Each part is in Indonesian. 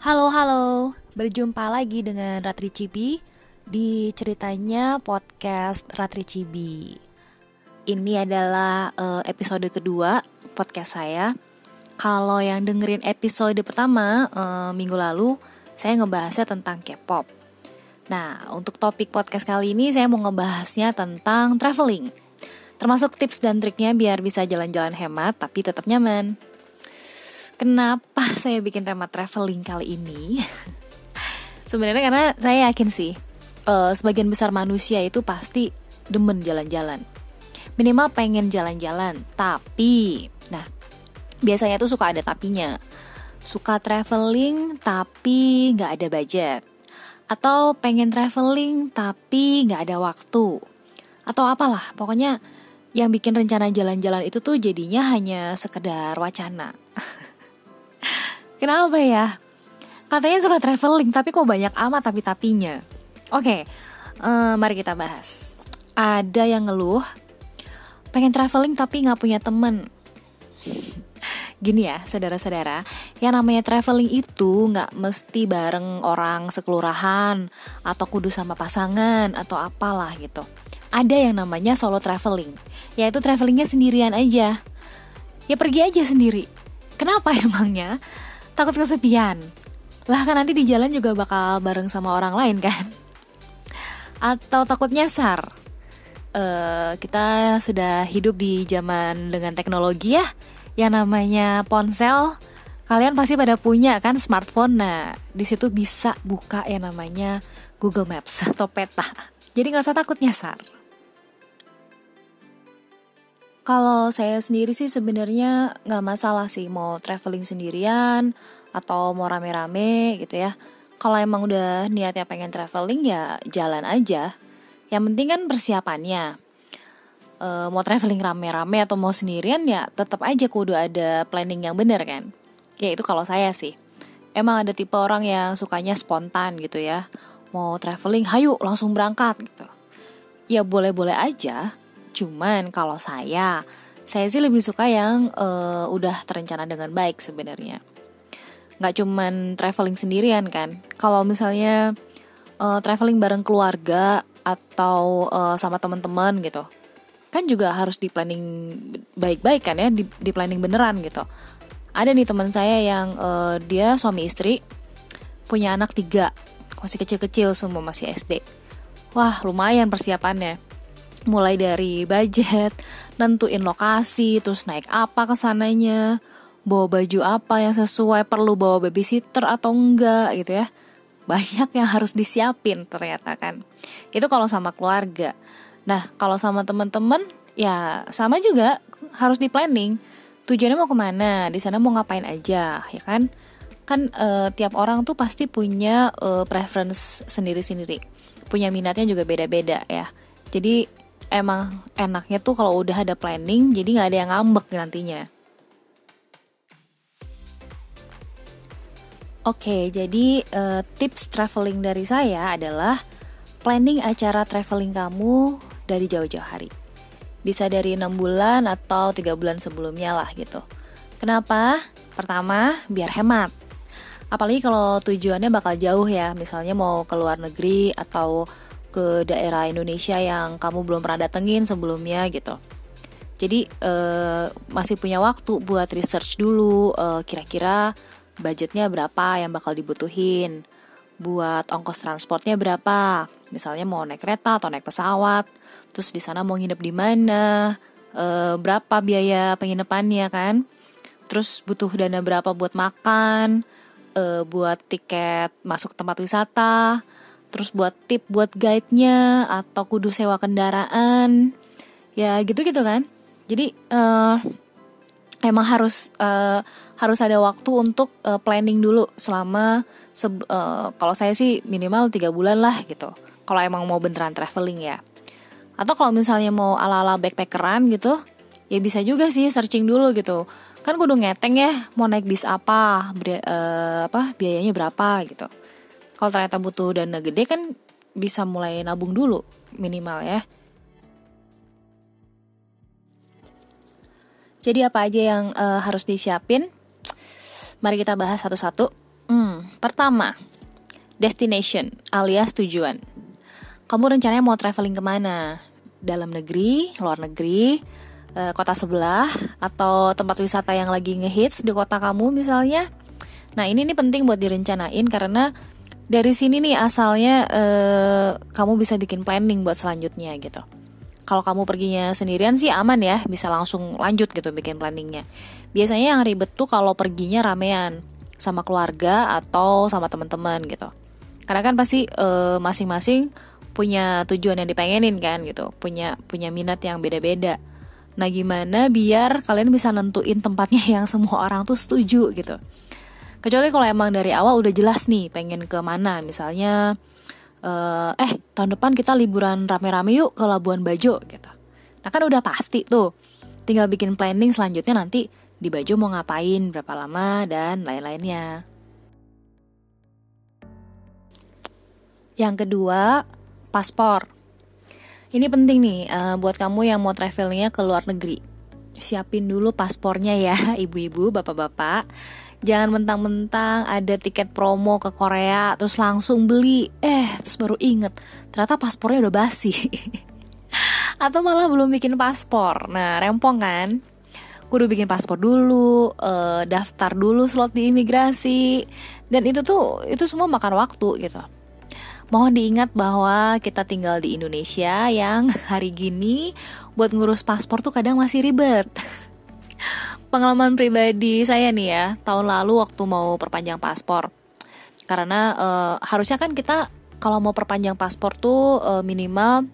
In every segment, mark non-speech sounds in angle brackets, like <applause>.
Halo halo, berjumpa lagi dengan Ratri Cibi di ceritanya podcast Ratri Cibi. Ini adalah uh, episode kedua podcast saya. Kalau yang dengerin episode pertama uh, minggu lalu, saya ngebahasnya tentang K-pop. Nah, untuk topik podcast kali ini saya mau ngebahasnya tentang traveling. Termasuk tips dan triknya biar bisa jalan-jalan hemat tapi tetap nyaman. Kenapa <laughs> saya bikin tema traveling kali ini? <laughs> Sebenarnya karena saya yakin sih, uh, sebagian besar manusia itu pasti demen jalan-jalan. Minimal pengen jalan-jalan, tapi, nah, biasanya tuh suka ada tapinya. Suka traveling tapi nggak ada budget. Atau pengen traveling tapi nggak ada waktu. Atau apalah, pokoknya yang bikin rencana jalan-jalan itu tuh jadinya hanya sekedar wacana. <laughs> Kenapa ya? Katanya suka traveling, tapi kok banyak amat tapi-tapinya. Oke, uh, mari kita bahas. Ada yang ngeluh, pengen traveling tapi nggak punya temen. <laughs> Gini ya, saudara-saudara, yang namanya traveling itu nggak mesti bareng orang sekelurahan atau kudu sama pasangan atau apalah gitu. Ada yang namanya solo traveling, yaitu travelingnya sendirian aja. Ya pergi aja sendiri. Kenapa <laughs> emangnya? Takut kesepian. Lah kan nanti di jalan juga bakal bareng sama orang lain kan? Atau takut nyasar uh, kita sudah hidup di zaman dengan teknologi ya yang namanya ponsel. Kalian pasti pada punya kan smartphone. Nah di situ bisa buka yang namanya Google Maps atau peta. Jadi nggak usah takut nyasar kalau saya sendiri sih sebenarnya nggak masalah sih mau traveling sendirian atau mau rame-rame gitu ya. Kalau emang udah niatnya pengen traveling ya jalan aja. Yang penting kan persiapannya. E, mau traveling rame-rame atau mau sendirian ya tetap aja kudu ada planning yang bener kan. Ya itu kalau saya sih. Emang ada tipe orang yang sukanya spontan gitu ya. Mau traveling, hayu langsung berangkat gitu. Ya boleh-boleh aja, Cuman kalau saya, saya sih lebih suka yang uh, udah terencana dengan baik sebenarnya. Nggak cuman traveling sendirian kan. Kalau misalnya uh, traveling bareng keluarga atau uh, sama teman-teman gitu, kan juga harus di planning baik-baik kan ya, di, di planning beneran gitu. Ada nih teman saya yang uh, dia suami istri punya anak tiga, masih kecil-kecil semua masih SD. Wah lumayan persiapannya mulai dari budget, nentuin lokasi, terus naik apa ke sananya, bawa baju apa yang sesuai, perlu bawa babysitter atau enggak gitu ya. Banyak yang harus disiapin ternyata kan. Itu kalau sama keluarga. Nah, kalau sama teman-teman ya sama juga harus di planning. Tujuannya mau ke mana, di sana mau ngapain aja, ya kan? Kan e, tiap orang tuh pasti punya e, preference sendiri-sendiri, punya minatnya juga beda-beda ya. Jadi emang enaknya tuh kalau udah ada planning jadi nggak ada yang ngambek nantinya. Oke, jadi uh, tips traveling dari saya adalah planning acara traveling kamu dari jauh-jauh hari. Bisa dari enam bulan atau tiga bulan sebelumnya lah gitu. Kenapa? Pertama, biar hemat. Apalagi kalau tujuannya bakal jauh ya, misalnya mau ke luar negeri atau ke daerah Indonesia yang kamu belum pernah datengin sebelumnya gitu. Jadi uh, masih punya waktu buat research dulu eh, kira-kira budgetnya berapa yang bakal dibutuhin, buat ongkos transportnya berapa, misalnya mau naik kereta atau naik pesawat, terus di sana mau nginep di mana, uh, berapa biaya penginapannya kan, terus butuh dana berapa buat makan, uh, buat tiket masuk tempat wisata, terus buat tip buat guide-nya atau kudu sewa kendaraan. Ya gitu-gitu kan. Jadi uh, emang harus uh, harus ada waktu untuk uh, planning dulu selama uh, kalau saya sih minimal tiga bulan lah gitu. Kalau emang mau beneran traveling ya. Atau kalau misalnya mau ala-ala backpackeran gitu ya bisa juga sih searching dulu gitu. Kan kudu ngeteng ya mau naik bis apa ber, uh, apa biayanya berapa gitu kalau ternyata butuh dana gede kan bisa mulai nabung dulu minimal ya. Jadi apa aja yang uh, harus disiapin? Mari kita bahas satu-satu. Hmm, Pertama, destination alias tujuan. Kamu rencananya mau traveling ke mana? Dalam negeri, luar negeri, eh, kota sebelah, atau tempat wisata yang lagi ngehits di kota kamu misalnya? Nah ini nih penting buat direncanain karena dari sini nih asalnya eh, kamu bisa bikin planning buat selanjutnya gitu. Kalau kamu perginya sendirian sih aman ya, bisa langsung lanjut gitu bikin planningnya. Biasanya yang ribet tuh kalau perginya ramean sama keluarga atau sama teman-teman gitu. Karena kan pasti eh, masing-masing punya tujuan yang dipengenin kan gitu, punya punya minat yang beda-beda. Nah gimana biar kalian bisa nentuin tempatnya <laughs> yang semua orang tuh setuju gitu. Kecuali kalau emang dari awal udah jelas nih pengen ke mana, misalnya uh, eh tahun depan kita liburan rame-rame yuk ke Labuan Bajo gitu. Nah kan udah pasti tuh, tinggal bikin planning selanjutnya nanti di Bajo mau ngapain, berapa lama, dan lain-lainnya. Yang kedua, paspor. Ini penting nih uh, buat kamu yang mau travelnya ke luar negeri. Siapin dulu paspornya ya, <laughs> ibu-ibu, bapak-bapak Jangan mentang-mentang ada tiket promo ke Korea terus langsung beli. Eh, terus baru inget ternyata paspornya udah basi. <laughs> Atau malah belum bikin paspor. Nah, rempong kan? Kudu bikin paspor dulu, uh, daftar dulu slot di imigrasi. Dan itu tuh itu semua makan waktu gitu. Mohon diingat bahwa kita tinggal di Indonesia yang <laughs> hari gini buat ngurus paspor tuh kadang masih ribet. <laughs> pengalaman pribadi saya nih ya tahun lalu waktu mau perpanjang paspor. Karena uh, harusnya kan kita kalau mau perpanjang paspor tuh uh, minimal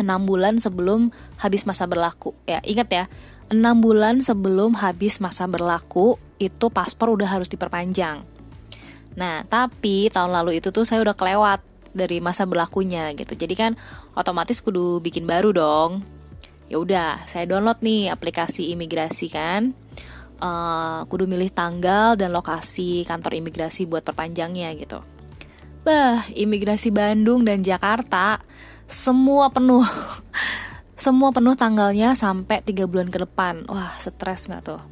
enam bulan sebelum habis masa berlaku. Ya ingat ya enam bulan sebelum habis masa berlaku itu paspor udah harus diperpanjang. Nah tapi tahun lalu itu tuh saya udah kelewat dari masa berlakunya gitu. Jadi kan otomatis kudu bikin baru dong. Ya udah saya download nih aplikasi imigrasi kan uh, kudu milih tanggal dan lokasi kantor imigrasi buat perpanjangnya gitu. Bah, imigrasi Bandung dan Jakarta semua penuh. <laughs> semua penuh tanggalnya sampai tiga bulan ke depan. Wah, stres nggak tuh?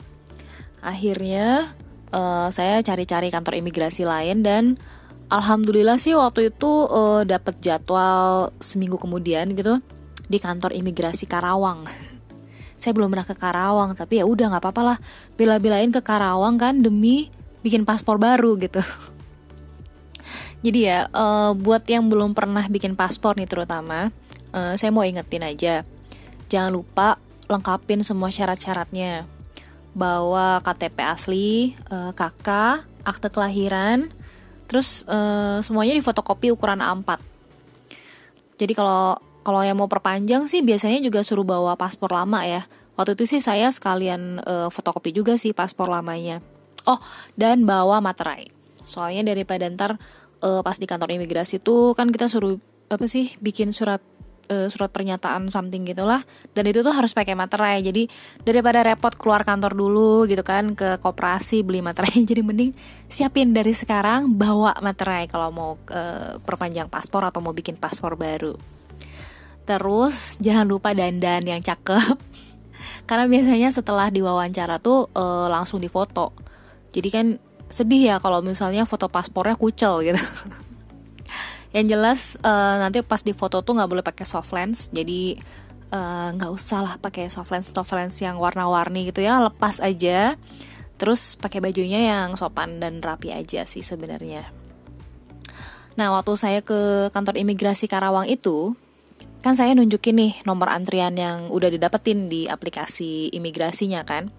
Akhirnya uh, saya cari-cari kantor imigrasi lain dan alhamdulillah sih waktu itu uh, eh, dapat jadwal seminggu kemudian gitu di kantor imigrasi Karawang. <laughs> saya belum pernah ke Karawang tapi ya udah nggak apa-apa lah. Bela-belain ke Karawang kan demi bikin paspor baru gitu. <laughs> Jadi ya uh, buat yang belum pernah bikin paspor nih terutama uh, saya mau ingetin aja. Jangan lupa lengkapin semua syarat-syaratnya. Bawa KTP asli uh, KK akte kelahiran terus uh, semuanya difotokopi ukuran A4 jadi kalau kalau yang mau perpanjang sih biasanya juga suruh bawa paspor lama ya. Waktu itu sih saya sekalian uh, fotokopi juga sih paspor lamanya. Oh, dan bawa materai. Soalnya daripada ntar uh, pas di kantor imigrasi tuh kan kita suruh apa sih bikin surat uh, surat pernyataan something gitulah dan itu tuh harus pakai materai jadi daripada repot keluar kantor dulu gitu kan ke koperasi beli materai <laughs> jadi mending siapin dari sekarang bawa materai kalau mau uh, perpanjang paspor atau mau bikin paspor baru Terus jangan lupa dandan yang cakep. <laughs> Karena biasanya setelah diwawancara tuh e, langsung difoto. Jadi kan sedih ya kalau misalnya foto paspornya kucel gitu. <laughs> yang jelas e, nanti pas di foto tuh nggak boleh pakai soft lens. Jadi eh, nggak uh, usah lah pakai soft lens soft lens yang warna-warni gitu ya. Lepas aja. Terus pakai bajunya yang sopan dan rapi aja sih sebenarnya. Nah, waktu saya ke kantor imigrasi Karawang itu, kan saya nunjukin nih nomor antrian yang udah didapetin di aplikasi imigrasinya kan.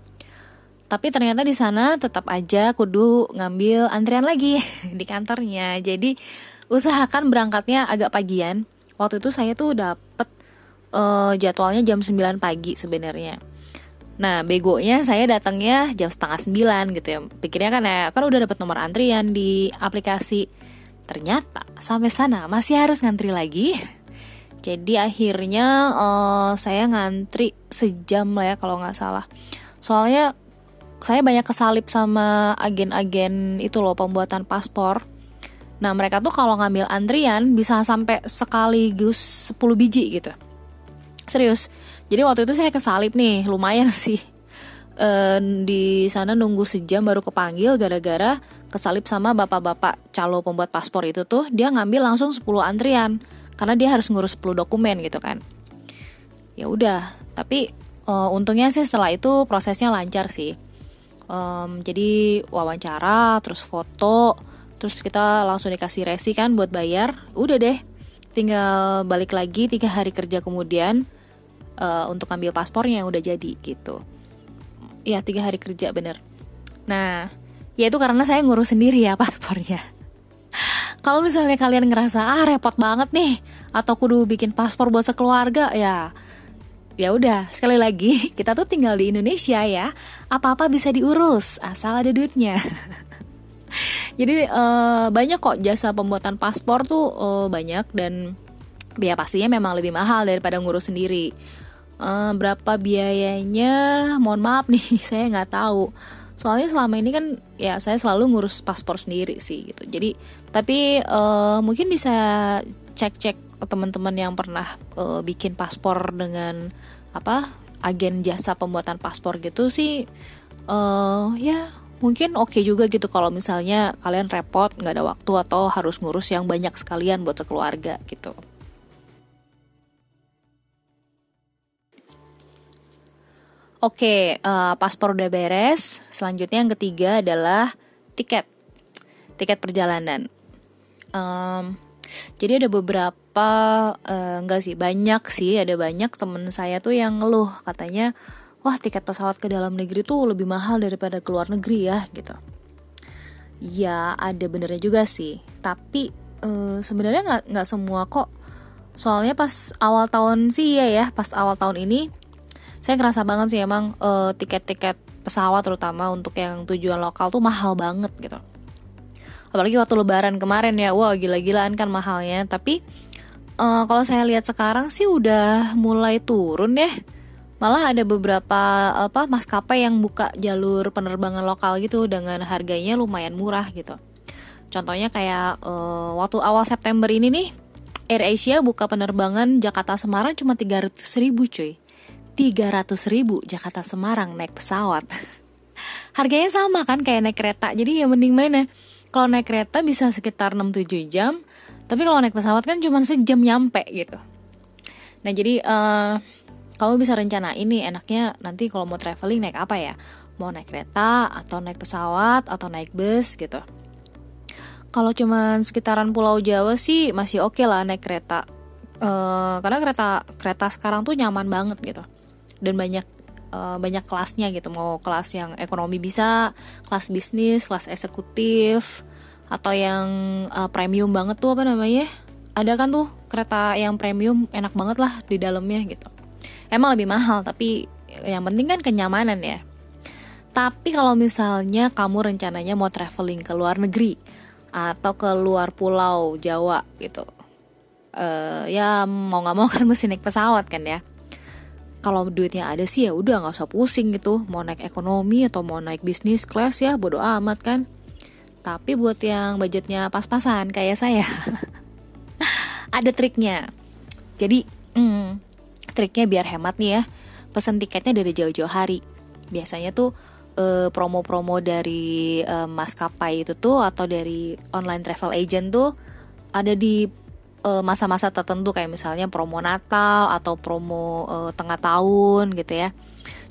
Tapi ternyata di sana tetap aja kudu ngambil antrian lagi <laughs> di kantornya. Jadi usahakan berangkatnya agak pagian. Waktu itu saya tuh dapet uh, jadwalnya jam 9 pagi sebenarnya. Nah, begonya saya datangnya jam setengah sembilan gitu ya. Pikirnya kan ya, kan udah dapet nomor antrian di aplikasi. Ternyata sampai sana masih harus ngantri lagi. <laughs> Jadi akhirnya uh, saya ngantri sejam lah ya kalau nggak salah. Soalnya saya banyak kesalip sama agen-agen itu loh pembuatan paspor. Nah mereka tuh kalau ngambil antrian bisa sampai sekaligus 10 biji gitu. Serius. Jadi waktu itu saya kesalip nih, lumayan <laughs> sih. uh, di sana nunggu sejam baru kepanggil gara-gara kesalip sama bapak-bapak calo pembuat paspor itu tuh dia ngambil langsung 10 antrian karena dia harus ngurus 10 dokumen gitu kan. Ya udah tapi uh, untungnya sih setelah itu prosesnya lancar sih. Um, jadi wawancara terus foto terus kita langsung dikasih resi kan buat bayar. Udah deh tinggal balik lagi tiga hari kerja kemudian uh, untuk ambil paspornya yang udah jadi gitu. Ya tiga hari kerja bener. Nah ya itu karena saya ngurus sendiri ya <laughs> paspornya kalau misalnya kalian ngerasa ah repot banget nih atau kudu bikin paspor buat sekeluarga ya ya udah sekali lagi <laughs> kita tuh tinggal di Indonesia ya apa-apa bisa diurus asal ada duitnya <laughs> Jadi uh, banyak kok jasa pembuatan paspor tuh uh, banyak dan biaya pastinya memang lebih mahal daripada ngurus sendiri. Uh, berapa biayanya? Mohon maaf nih, <laughs> saya nggak tahu. Soalnya selama ini kan ya saya selalu ngurus paspor sendiri sih gitu. Jadi tapi uh, mungkin bisa cek-cek teman-teman yang pernah uh, bikin paspor dengan apa agen jasa pembuatan paspor gitu sih. Uh, ya mungkin oke okay juga gitu kalau misalnya kalian repot nggak ada waktu atau harus ngurus yang banyak sekalian buat sekeluarga gitu. Oke, uh, eh, paspor udah beres. Selanjutnya yang ketiga adalah tiket, tiket perjalanan. Um, jadi ada beberapa, uh, enggak sih, banyak sih, ada banyak temen saya tuh yang ngeluh katanya wah tiket pesawat ke dalam negeri tuh lebih mahal daripada ke luar negeri ya gitu ya ada benernya juga sih tapi uh, sebenarnya nggak nggak semua kok soalnya pas awal tahun sih ya ya pas awal tahun ini saya ngerasa banget sih emang uh, tiket-tiket pesawat terutama untuk yang tujuan lokal tuh mahal banget gitu. Apalagi waktu lebaran kemarin ya wah gila-gilaan kan mahalnya. Tapi uh, kalau saya lihat sekarang sih udah mulai turun ya malah ada beberapa apa maskapai yang buka jalur penerbangan lokal gitu dengan harganya lumayan murah gitu. Contohnya kayak uh, waktu awal September ini nih Air Asia buka penerbangan Jakarta Semarang cuma 300 ribu cuy 300 ribu Jakarta Semarang naik pesawat. <laughs> Harganya sama kan kayak naik kereta. Jadi ya mending mana kalau naik kereta bisa sekitar 6-7 jam tapi kalau naik pesawat kan cuma sejam nyampe gitu. Nah jadi uh, kamu bisa rencana ini enaknya nanti kalau mau traveling naik apa ya? Mau naik kereta atau naik pesawat atau naik bus gitu. Kalau cuman sekitaran Pulau Jawa sih masih oke okay lah naik kereta. Uh, karena kereta kereta sekarang tuh nyaman banget gitu dan banyak uh, banyak kelasnya gitu. Mau kelas yang ekonomi bisa kelas bisnis kelas eksekutif atau yang uh, premium banget tuh apa namanya? Ada kan tuh kereta yang premium enak banget lah di dalamnya gitu. Emang lebih mahal tapi yang penting kan kenyamanan ya. Tapi kalau misalnya kamu rencananya mau traveling ke luar negeri atau ke luar pulau Jawa gitu uh, ya mau nggak mau <laughs> kan mesti naik pesawat kan ya kalau duitnya ada sih ya udah nggak usah pusing gitu. Mau naik ekonomi atau mau naik bisnis class ya bodo amat kan. Tapi buat yang budgetnya pas-pasan kayak saya <laughs> ada triknya. Jadi hmm, triknya biar hemat nih ya. Pesen tiketnya dari jauh-jauh hari. Biasanya tuh eh, promo-promo dari uh, maskapai itu tuh atau dari online travel agent tuh ada di eh, masa-masa tertentu kayak misalnya promo Natal atau promo uh, tengah tahun gitu ya.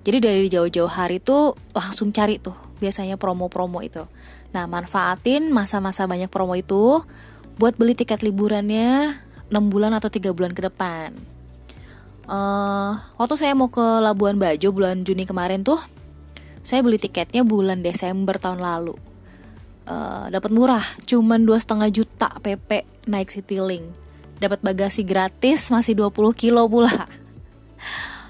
Jadi dari jauh-jauh hari tuh langsung cari tuh biasanya promo-promo itu. Nah manfaatin masa-masa banyak promo itu buat beli tiket liburannya 6 bulan atau tiga bulan ke depan. Uh, waktu saya mau ke Labuan Bajo bulan Juni kemarin tuh saya beli tiketnya bulan Desember tahun lalu. Uh, dapat murah cuman dua setengah juta PP naik Citylink dapat bagasi gratis masih 20 kilo pula.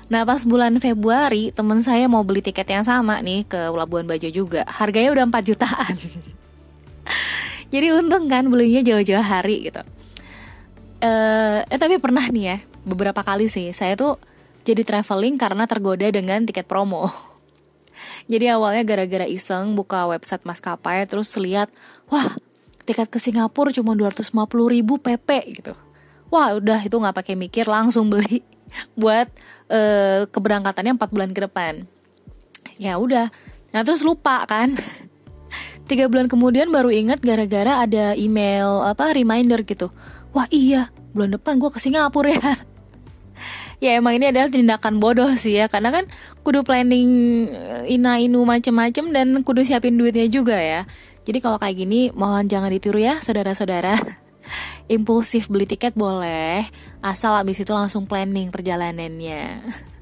Nah pas bulan Februari temen saya mau beli tiket yang sama nih ke Labuan Bajo juga. Harganya udah 4 jutaan. <laughs> Jadi untung kan belinya jauh-jauh hari gitu. Uh, Eh tapi pernah nih ya beberapa kali sih saya tuh jadi traveling karena tergoda dengan tiket promo. <laughs> jadi awalnya gara-gara iseng buka website maskapai terus lihat, wah tiket ke Singapura cuma 250 ribu PP gitu. Wah udah itu nggak pakai mikir langsung beli <laughs> buat uh, keberangkatannya 4 bulan ke depan. ya udah. Nah terus lupa kan. <laughs> Tiga bulan kemudian baru ingat gara-gara ada email apa reminder gitu. Wah iya bulan depan gue ke Singapura ya. <laughs> Ya emang ini adalah tindakan bodoh sih ya. Karena kan kudu planning eh, ina inu macem-macem dan kudu siapin duitnya juga ya jadi kalau kayak gini mohon jangan ditiru ya saudara-saudara <laughs> impulsif beli tiket boleh asal abis itu langsung planning perjalanannya <laughs>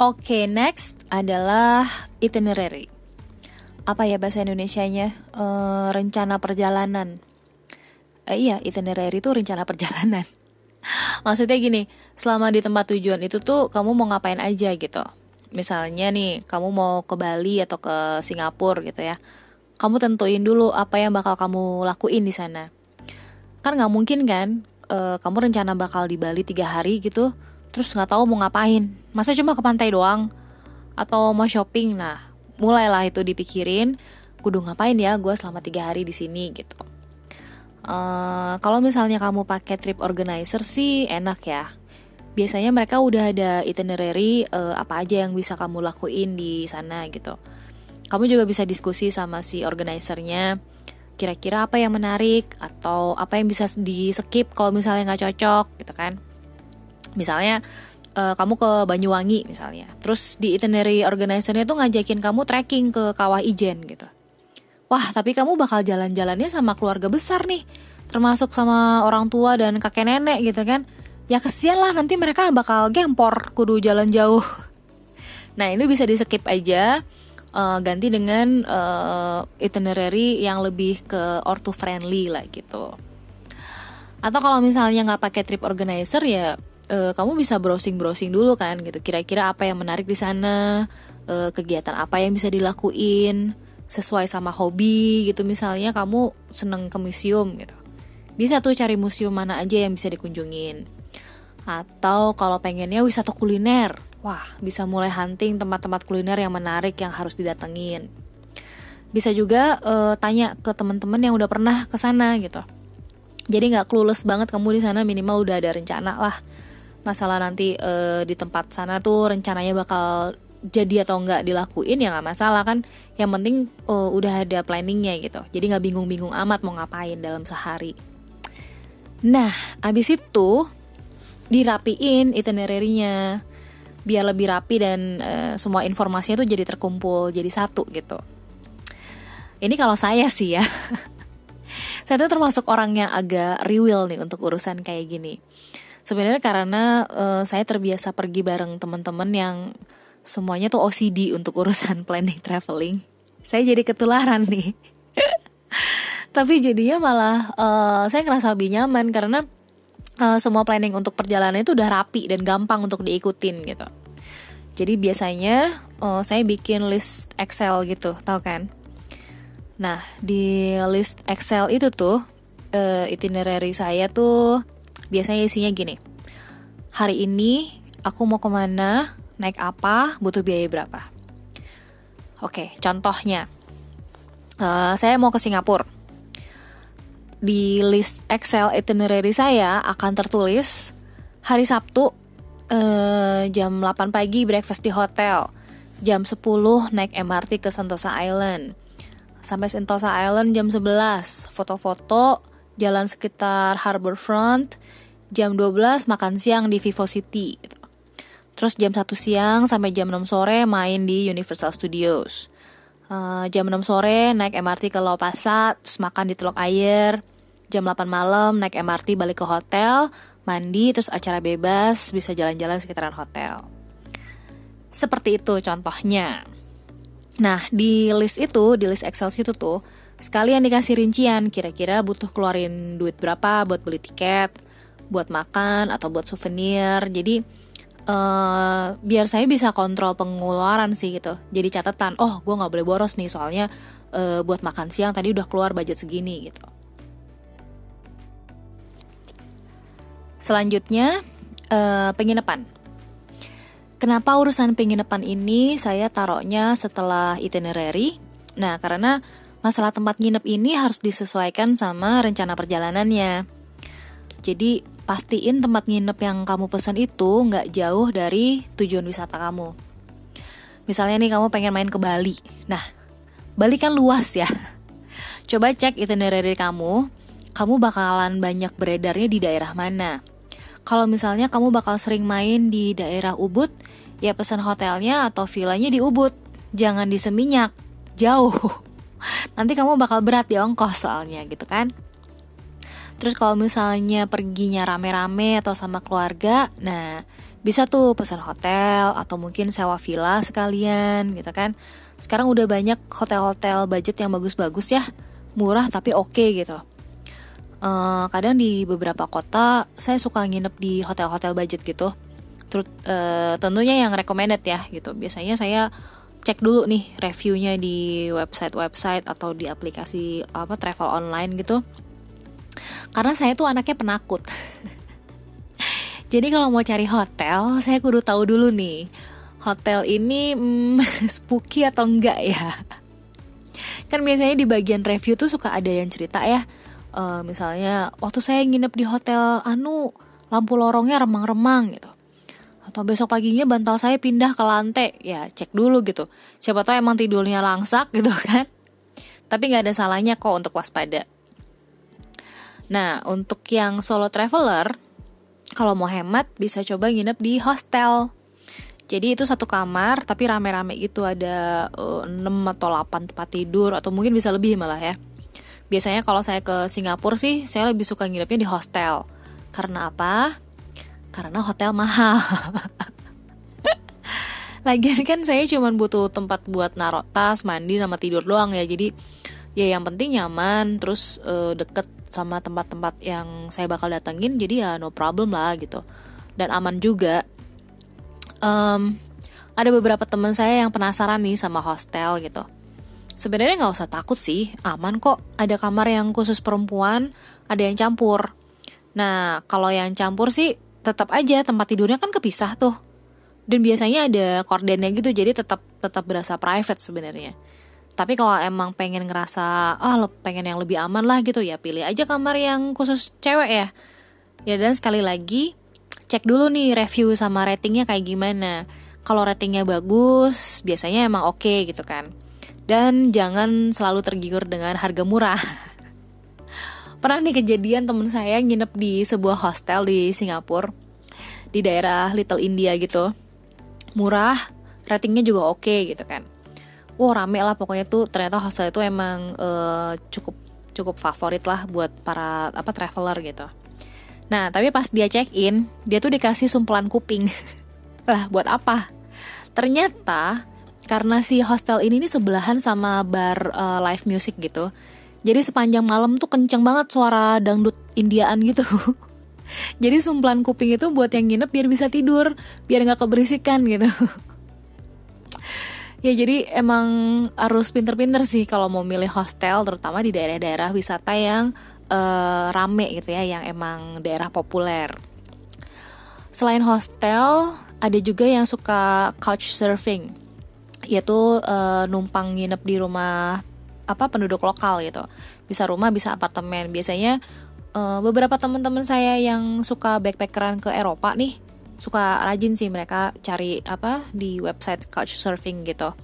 Oke, okay, next adalah itinerary. Apa ya bahasa Indonesianya? E, rencana perjalanan. E, iya, itinerary itu rencana <laughs> perjalanan. Maksudnya gini, selama di tempat tujuan itu tuh kamu mau ngapain aja gitu. Misalnya nih, kamu mau ke Bali atau ke Singapura gitu ya. Kamu tentuin dulu apa yang bakal kamu lakuin di sana. Kan nggak mungkin kan, e, kamu rencana bakal di Bali tiga hari gitu, terus nggak tahu mau ngapain masa cuma ke pantai doang atau mau shopping nah mulailah itu dipikirin kudu ngapain ya gue selama tiga hari di sini gitu uh, kalau misalnya kamu pakai trip organizer sih enak ya biasanya mereka udah ada itinerary uh, apa aja yang bisa kamu lakuin di sana gitu. Kamu juga bisa diskusi sama si organizernya kira-kira apa yang menarik atau apa yang bisa di skip kalau misalnya nggak cocok gitu kan. Misalnya uh, kamu ke Banyuwangi misalnya terus di itinerary organizernya tuh ngajakin kamu trekking ke Kawah Ijen gitu. Wah tapi kamu bakal jalan-jalannya sama keluarga besar nih termasuk sama orang tua dan kakek nenek gitu kan ya kesian lah nanti mereka bakal gempor kudu jalan jauh. Nah ini bisa di skip aja uh, ganti dengan uh, itinerary yang lebih ke orto friendly lah gitu. Atau kalau misalnya nggak pakai trip organizer ya uh, kamu bisa browsing browsing dulu kan gitu. Kira-kira apa yang menarik di sana uh, kegiatan apa yang bisa dilakuin sesuai sama hobi gitu. Misalnya kamu seneng ke museum gitu. Bisa tuh cari museum mana aja yang bisa dikunjungin atau kalau pengennya wisata kuliner. Wah. Bisa mulai hunting tempat-tempat kuliner yang menarik yang harus didatengin. Bisa juga uh, tanya ke teman-teman yang udah pernah ke sana gitu. Jadi nggak clueless banget kamu di sana minimal udah ada rencana lah. Masalah nanti uh, di tempat sana tuh rencananya bakal jadi atau enggak dilakuin ya nggak masalah kan. Yang penting uh, udah ada planningnya gitu. Jadi nggak bingung-bingung amat mau ngapain dalam sehari. Nah abis itu dirapiin itinerary-nya biar lebih rapi dan uh, semua informasinya tuh jadi terkumpul jadi satu gitu. Ini kalau saya sih ya. <laughs> Saya tuh termasuk orang yang agak real nih untuk urusan kayak gini. Sebenarnya karena uh, saya terbiasa pergi bareng teman-teman yang semuanya tuh OCD untuk urusan <laughs> planning traveling. Saya jadi ketularan nih. <laughs> Tapi jadinya malah uh, saya ngerasa lebih nyaman karena uh, semua planning untuk perjalanan itu udah rapi dan gampang untuk diikutin gitu. Jadi biasanya uh, saya bikin list Excel gitu tau kan? Nah di list Excel itu tuh uh, itinerary saya tuh biasanya isinya gini. Hari ini aku mau ke mana naik apa butuh biaya berapa? Oke contohnya uh, saya mau ke Singapura di list Excel itinerary saya akan tertulis hari Sabtu uh, jam 8 pagi breakfast di hotel jam 10 naik MRT ke Sentosa Island sampai Sentosa Island jam 11 foto-foto jalan sekitar Harbourfront, jam 12 makan siang di Vivo City. Gitu. Terus jam 1 siang sampai jam 6 sore main di Universal Studios. Uh, jam 6 sore naik MRT ke Lopasa, terus makan di Teluk Air. Jam 8 malam naik MRT balik ke hotel, mandi, terus acara bebas, bisa jalan-jalan sekitaran hotel. Seperti itu contohnya. Nah, di list itu, di list Excel situ tuh, Sekalian dikasih rincian, kira-kira butuh keluarin duit berapa buat beli tiket, buat makan atau buat souvenir. Jadi uh, biar saya bisa kontrol pengeluaran sih gitu. Jadi catatan, oh gue nggak boleh boros nih soalnya uh, buat makan siang tadi udah keluar budget segini gitu. Selanjutnya uh, penginapan. Kenapa urusan penginapan ini saya taruhnya setelah itinerary? Nah, karena masalah tempat nginep ini harus disesuaikan sama rencana perjalanannya. Jadi pastiin tempat nginep yang kamu pesan itu nggak jauh dari tujuan wisata kamu. Misalnya nih kamu pengen main ke Bali. Nah, Bali kan luas ya. Coba cek itinerary kamu, kamu bakalan banyak beredarnya di daerah mana. Kalau misalnya kamu bakal sering main di daerah Ubud, ya pesan hotelnya atau villanya di Ubud. Jangan di Seminyak, jauh. <laughs> Nanti kamu bakal berat di ongkos soalnya gitu kan. Terus kalau misalnya perginya rame-rame atau sama keluarga, nah bisa tuh pesan hotel atau mungkin sewa villa sekalian gitu kan. Sekarang udah banyak hotel-hotel budget yang bagus-bagus ya, murah tapi oke okay, gitu. Uh, kadang di beberapa kota saya suka nginep di hotel-hotel budget gitu. Terus uh, tentunya yang recommended ya gitu. Biasanya saya cek dulu nih reviewnya di website-website atau di aplikasi apa travel online gitu karena saya tuh anaknya penakut. <laughs> Jadi kalau mau cari hotel, saya kudu tahu dulu nih, hotel ini hmm, <laughs> spooky atau enggak ya. Kan biasanya di bagian review tuh suka ada yang cerita ya, uh, misalnya waktu saya nginep di hotel anu lampu lorongnya remang-remang gitu. Atau besok paginya bantal saya pindah ke lantai, ya cek dulu gitu. Siapa tahu emang tidurnya langsak gitu <laughs> kan. Tapi nggak ada salahnya kok untuk waspada. Nah, untuk yang solo traveler, kalau mau hemat bisa coba nginep di hostel. Jadi itu satu kamar tapi rame-rame itu ada uh, eh, 6 atau 8 tempat tidur atau mungkin bisa lebih malah ya. Biasanya kalau saya ke Singapura sih saya lebih suka nginepnya di hostel. Karena apa? Karena hotel mahal. <laughs> Lagian kan saya cuma butuh tempat buat naruh tas, mandi, sama tidur doang ya. Jadi ya yang penting nyaman, terus uh, deket sama tempat-tempat yang saya bakal datengin jadi ya no problem lah gitu. Dan aman juga. Um, ada beberapa teman saya yang penasaran nih sama hostel gitu. Sebenarnya nggak usah takut sih aman kok. Ada kamar yang khusus perempuan ada yang campur. Nah kalau yang campur sih tetap aja tempat tidurnya kan kepisah tuh. Dan biasanya ada kordennya gitu jadi tetap tetap berasa private sebenarnya tapi kalau emang pengen ngerasa ah oh, pengen yang lebih aman lah gitu ya pilih aja kamar yang khusus cewek ya. Ya dan sekali lagi cek dulu nih review sama ratingnya kayak gimana. Kalau ratingnya bagus biasanya emang oke okay, gitu kan. Dan jangan selalu tergiur dengan harga murah. <laughs> Pernah nih kejadian temen saya nginep di sebuah hostel di Singapura di daerah Little India gitu. Murah ratingnya juga oke okay, gitu kan wow rame lah pokoknya tuh ternyata hostel itu emang uh, cukup cukup favorit lah buat para apa traveler gitu. Nah tapi pas dia check in dia tuh dikasih sumpelan kuping <laughs> lah buat apa? Ternyata karena si hostel ini nih sebelahan sama bar uh, live music gitu. Jadi sepanjang malam tuh kenceng banget suara dangdut Indiaan gitu. <laughs> Jadi sumpelan kuping itu buat yang nginep biar bisa tidur, biar nggak keberisikan gitu. Ya jadi emang harus pinter-pinter sih kalau mau milih hostel terutama di daerah-daerah wisata yang uh, rame gitu ya yang emang daerah populer. Selain hostel, ada juga yang suka couch surfing, yaitu uh, numpang nginep di rumah apa penduduk lokal gitu. Bisa rumah, bisa apartemen. Biasanya uh, beberapa teman-teman saya yang suka backpackeran ke Eropa nih, suka rajin sih mereka cari apa di website couchsurfing gitu.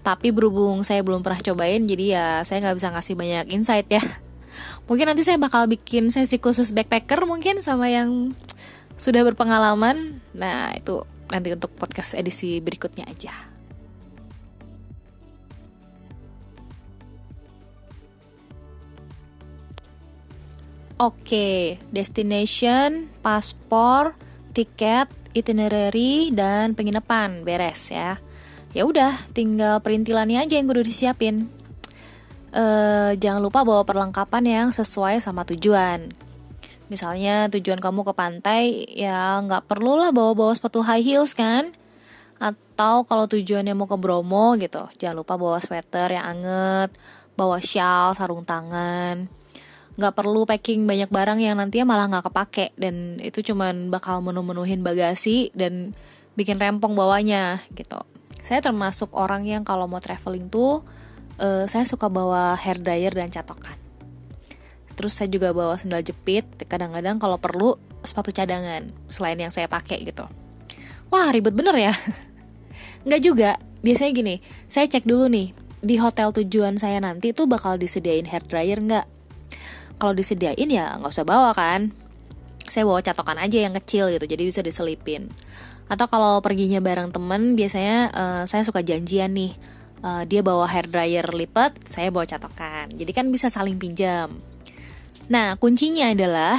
Tapi berhubung saya belum pernah cobain jadi ya saya nggak bisa ngasih banyak insight ya. <laughs> Mungkin nanti saya bakal bikin sesi khusus backpacker mungkin sama yang sudah berpengalaman. Nah itu nanti untuk podcast edisi berikutnya aja. Oke, destination, paspor, tiket, itinerary, dan penginapan beres ya. Ya udah, tinggal perintilannya aja yang kudu disiapin. Uh, jangan lupa bawa perlengkapan yang sesuai sama tujuan. Misalnya tujuan kamu ke pantai, ya nggak perlu lah bawa-bawa sepatu high heels kan? Atau kalau tujuannya mau ke Bromo gitu, jangan lupa bawa sweater yang anget, bawa shawl, sarung tangan nggak perlu packing banyak barang yang nantinya malah nggak kepake dan itu cuman bakal menu-menuhin bagasi dan bikin rempong bawanya gitu. Saya termasuk orang yang kalau mau traveling tuh uh, saya suka bawa hair dryer dan catokan. Terus saya juga bawa sendal jepit. Kadang-kadang kalau perlu sepatu cadangan selain yang saya pakai gitu. Wah ribet bener ya. <laughs> Nggak juga. Biasanya gini, saya cek dulu nih di hotel tujuan saya nanti tuh bakal disediain hair dryer nggak? Kalau disediain ya nggak usah bawa kan. Saya bawa catokan aja yang kecil gitu, jadi bisa diselipin. Atau kalau perginya bareng temen, biasanya uh, saya suka janjian nih. Uh, dia bawa hair dryer lipat, saya bawa catokan. Jadi kan bisa saling pinjam. Nah, kuncinya adalah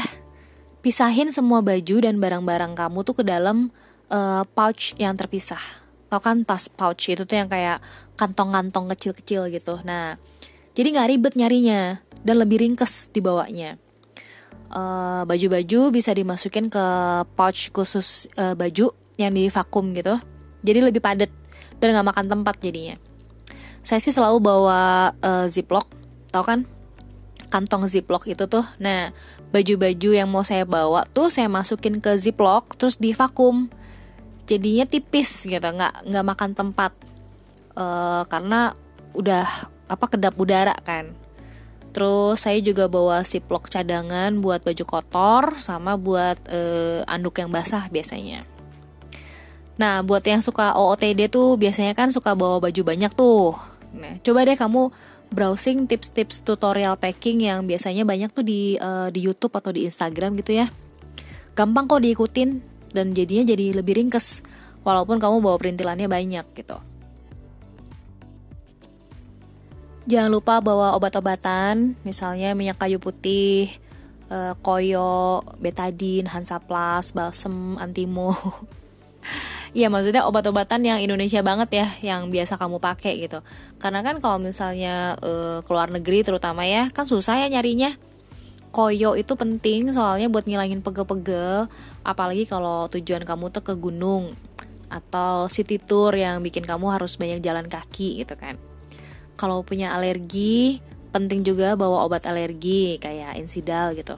pisahin semua baju dan barang-barang kamu tuh ke dalam uh, pouch yang terpisah. Tau kan tas pouch itu tuh yang kayak kantong-kantong kecil-kecil gitu. Nah, jadi nggak ribet nyarinya dan lebih ringkes dibawanya. baju baju-baju bisa dimasukin ke pouch khusus uh, baju yang di vakum gitu. Jadi lebih padat dan nggak makan tempat jadinya. Saya sih selalu bawa uh, ziplock tau kan? Kantong ziplock itu tuh. Nah baju-baju yang mau saya bawa tuh saya masukin ke ziplock terus di vakum. Jadinya tipis gitu nggak nggak makan tempat. Uh, karena udah apa kedap udara kan Terus saya juga bawa ziplock cadangan buat baju kotor sama buat uh, anduk yang basah biasanya. Nah, buat yang suka OOTD tuh biasanya kan suka bawa baju banyak tuh. Nah, coba deh kamu browsing tips-tips tutorial packing yang biasanya banyak tuh di uh, di YouTube atau di Instagram gitu ya. Gampang kok diikutin dan jadinya jadi lebih ringkes walaupun kamu bawa perintilannya banyak gitu. Jangan lupa bawa obat-obatan, misalnya minyak kayu putih, uh, koyo, betadine, hansaplas, balsem, antimo. <laughs> Iya maksudnya obat-obatan yang Indonesia banget ya yang biasa kamu pakai gitu. Karena kan kalau misalnya uh, keluar negeri terutama ya kan susah ya nyarinya. Koyo itu penting soalnya buat ngilangin pegel-pegel apalagi kalau tujuan kamu tuh ke gunung atau city tour yang bikin kamu harus banyak jalan kaki gitu kan. Kalau punya alergi penting juga bawa obat alergi kayak Insidal gitu.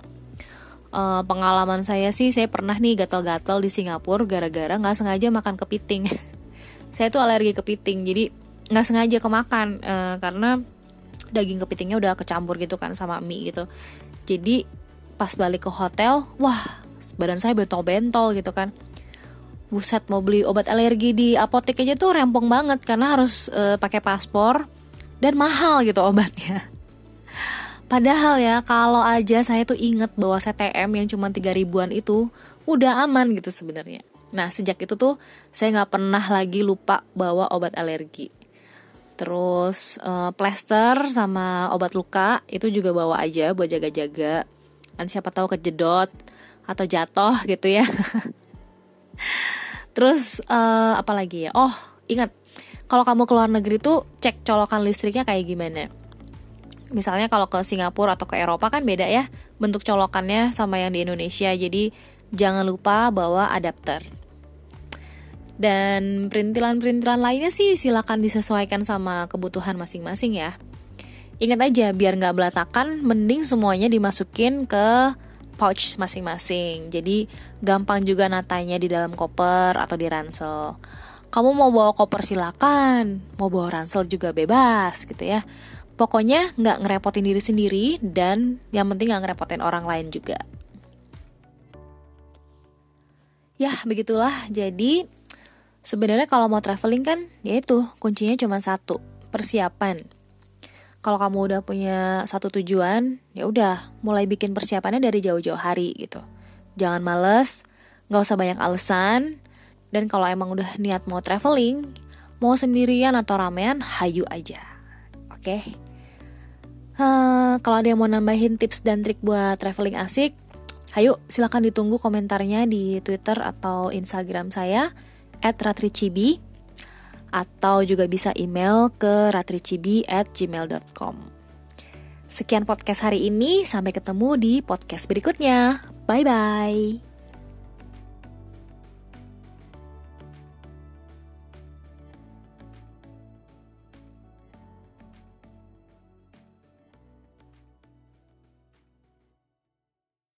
Uh, pengalaman saya sih saya pernah nih gatal-gatal di Singapura gara-gara nggak sengaja makan kepiting. <laughs> Saya tuh alergi kepiting jadi nggak sengaja kemakan uh, karena daging kepitingnya udah kecampur gitu kan sama mie gitu. Jadi pas balik ke hotel wah badan saya bentol-bentol gitu kan. Buset mau beli obat alergi di apotek aja tuh rempong banget karena harus uh, pakai paspor dan mahal gitu obatnya Padahal ya kalau aja saya tuh inget bahwa CTM yang cuma 3 ribuan itu udah aman gitu sebenarnya. Nah sejak itu tuh saya nggak pernah lagi lupa bawa obat alergi. Terus uh, plester sama obat luka itu juga bawa aja buat jaga-jaga. Kan siapa tahu kejedot atau jatuh gitu ya. <laughs> Terus uh, apa lagi ya? Oh ingat kalau kamu keluar negeri tuh cek colokan listriknya kayak gimana? Misalnya kalau ke Singapura atau ke Eropa kan beda ya bentuk colokannya sama yang di Indonesia. Jadi jangan lupa bawa adapter. Dan perintilan-perintilan lainnya sih silakan disesuaikan sama kebutuhan masing-masing ya. Ingat aja biar nggak belatakan mending semuanya dimasukin ke pouch masing-masing. Jadi gampang juga natanya di dalam koper atau di ransel kamu mau bawa koper silakan mau bawa ransel juga bebas gitu ya Pokoknya nggak ngerepotin diri sendiri dan yang penting nggak ngerepotin orang lain juga. Ya begitulah. Jadi sebenarnya kalau mau traveling kan ya itu kuncinya cuma satu persiapan. Kalau kamu udah punya satu tujuan, ya udah mulai bikin persiapannya dari jauh-jauh hari gitu. Jangan males, nggak usah banyak alasan. Dan kalau emang udah niat mau traveling, mau sendirian atau ramean, hayu aja. Oke. Okay? Uh, kalau ada yang mau nambahin tips dan trik buat traveling asik, ayo silahkan ditunggu komentarnya di Twitter atau Instagram saya @ratricibi atau juga bisa email ke ratricibi@gmail.com. Sekian podcast hari ini, sampai ketemu di podcast berikutnya. Bye bye.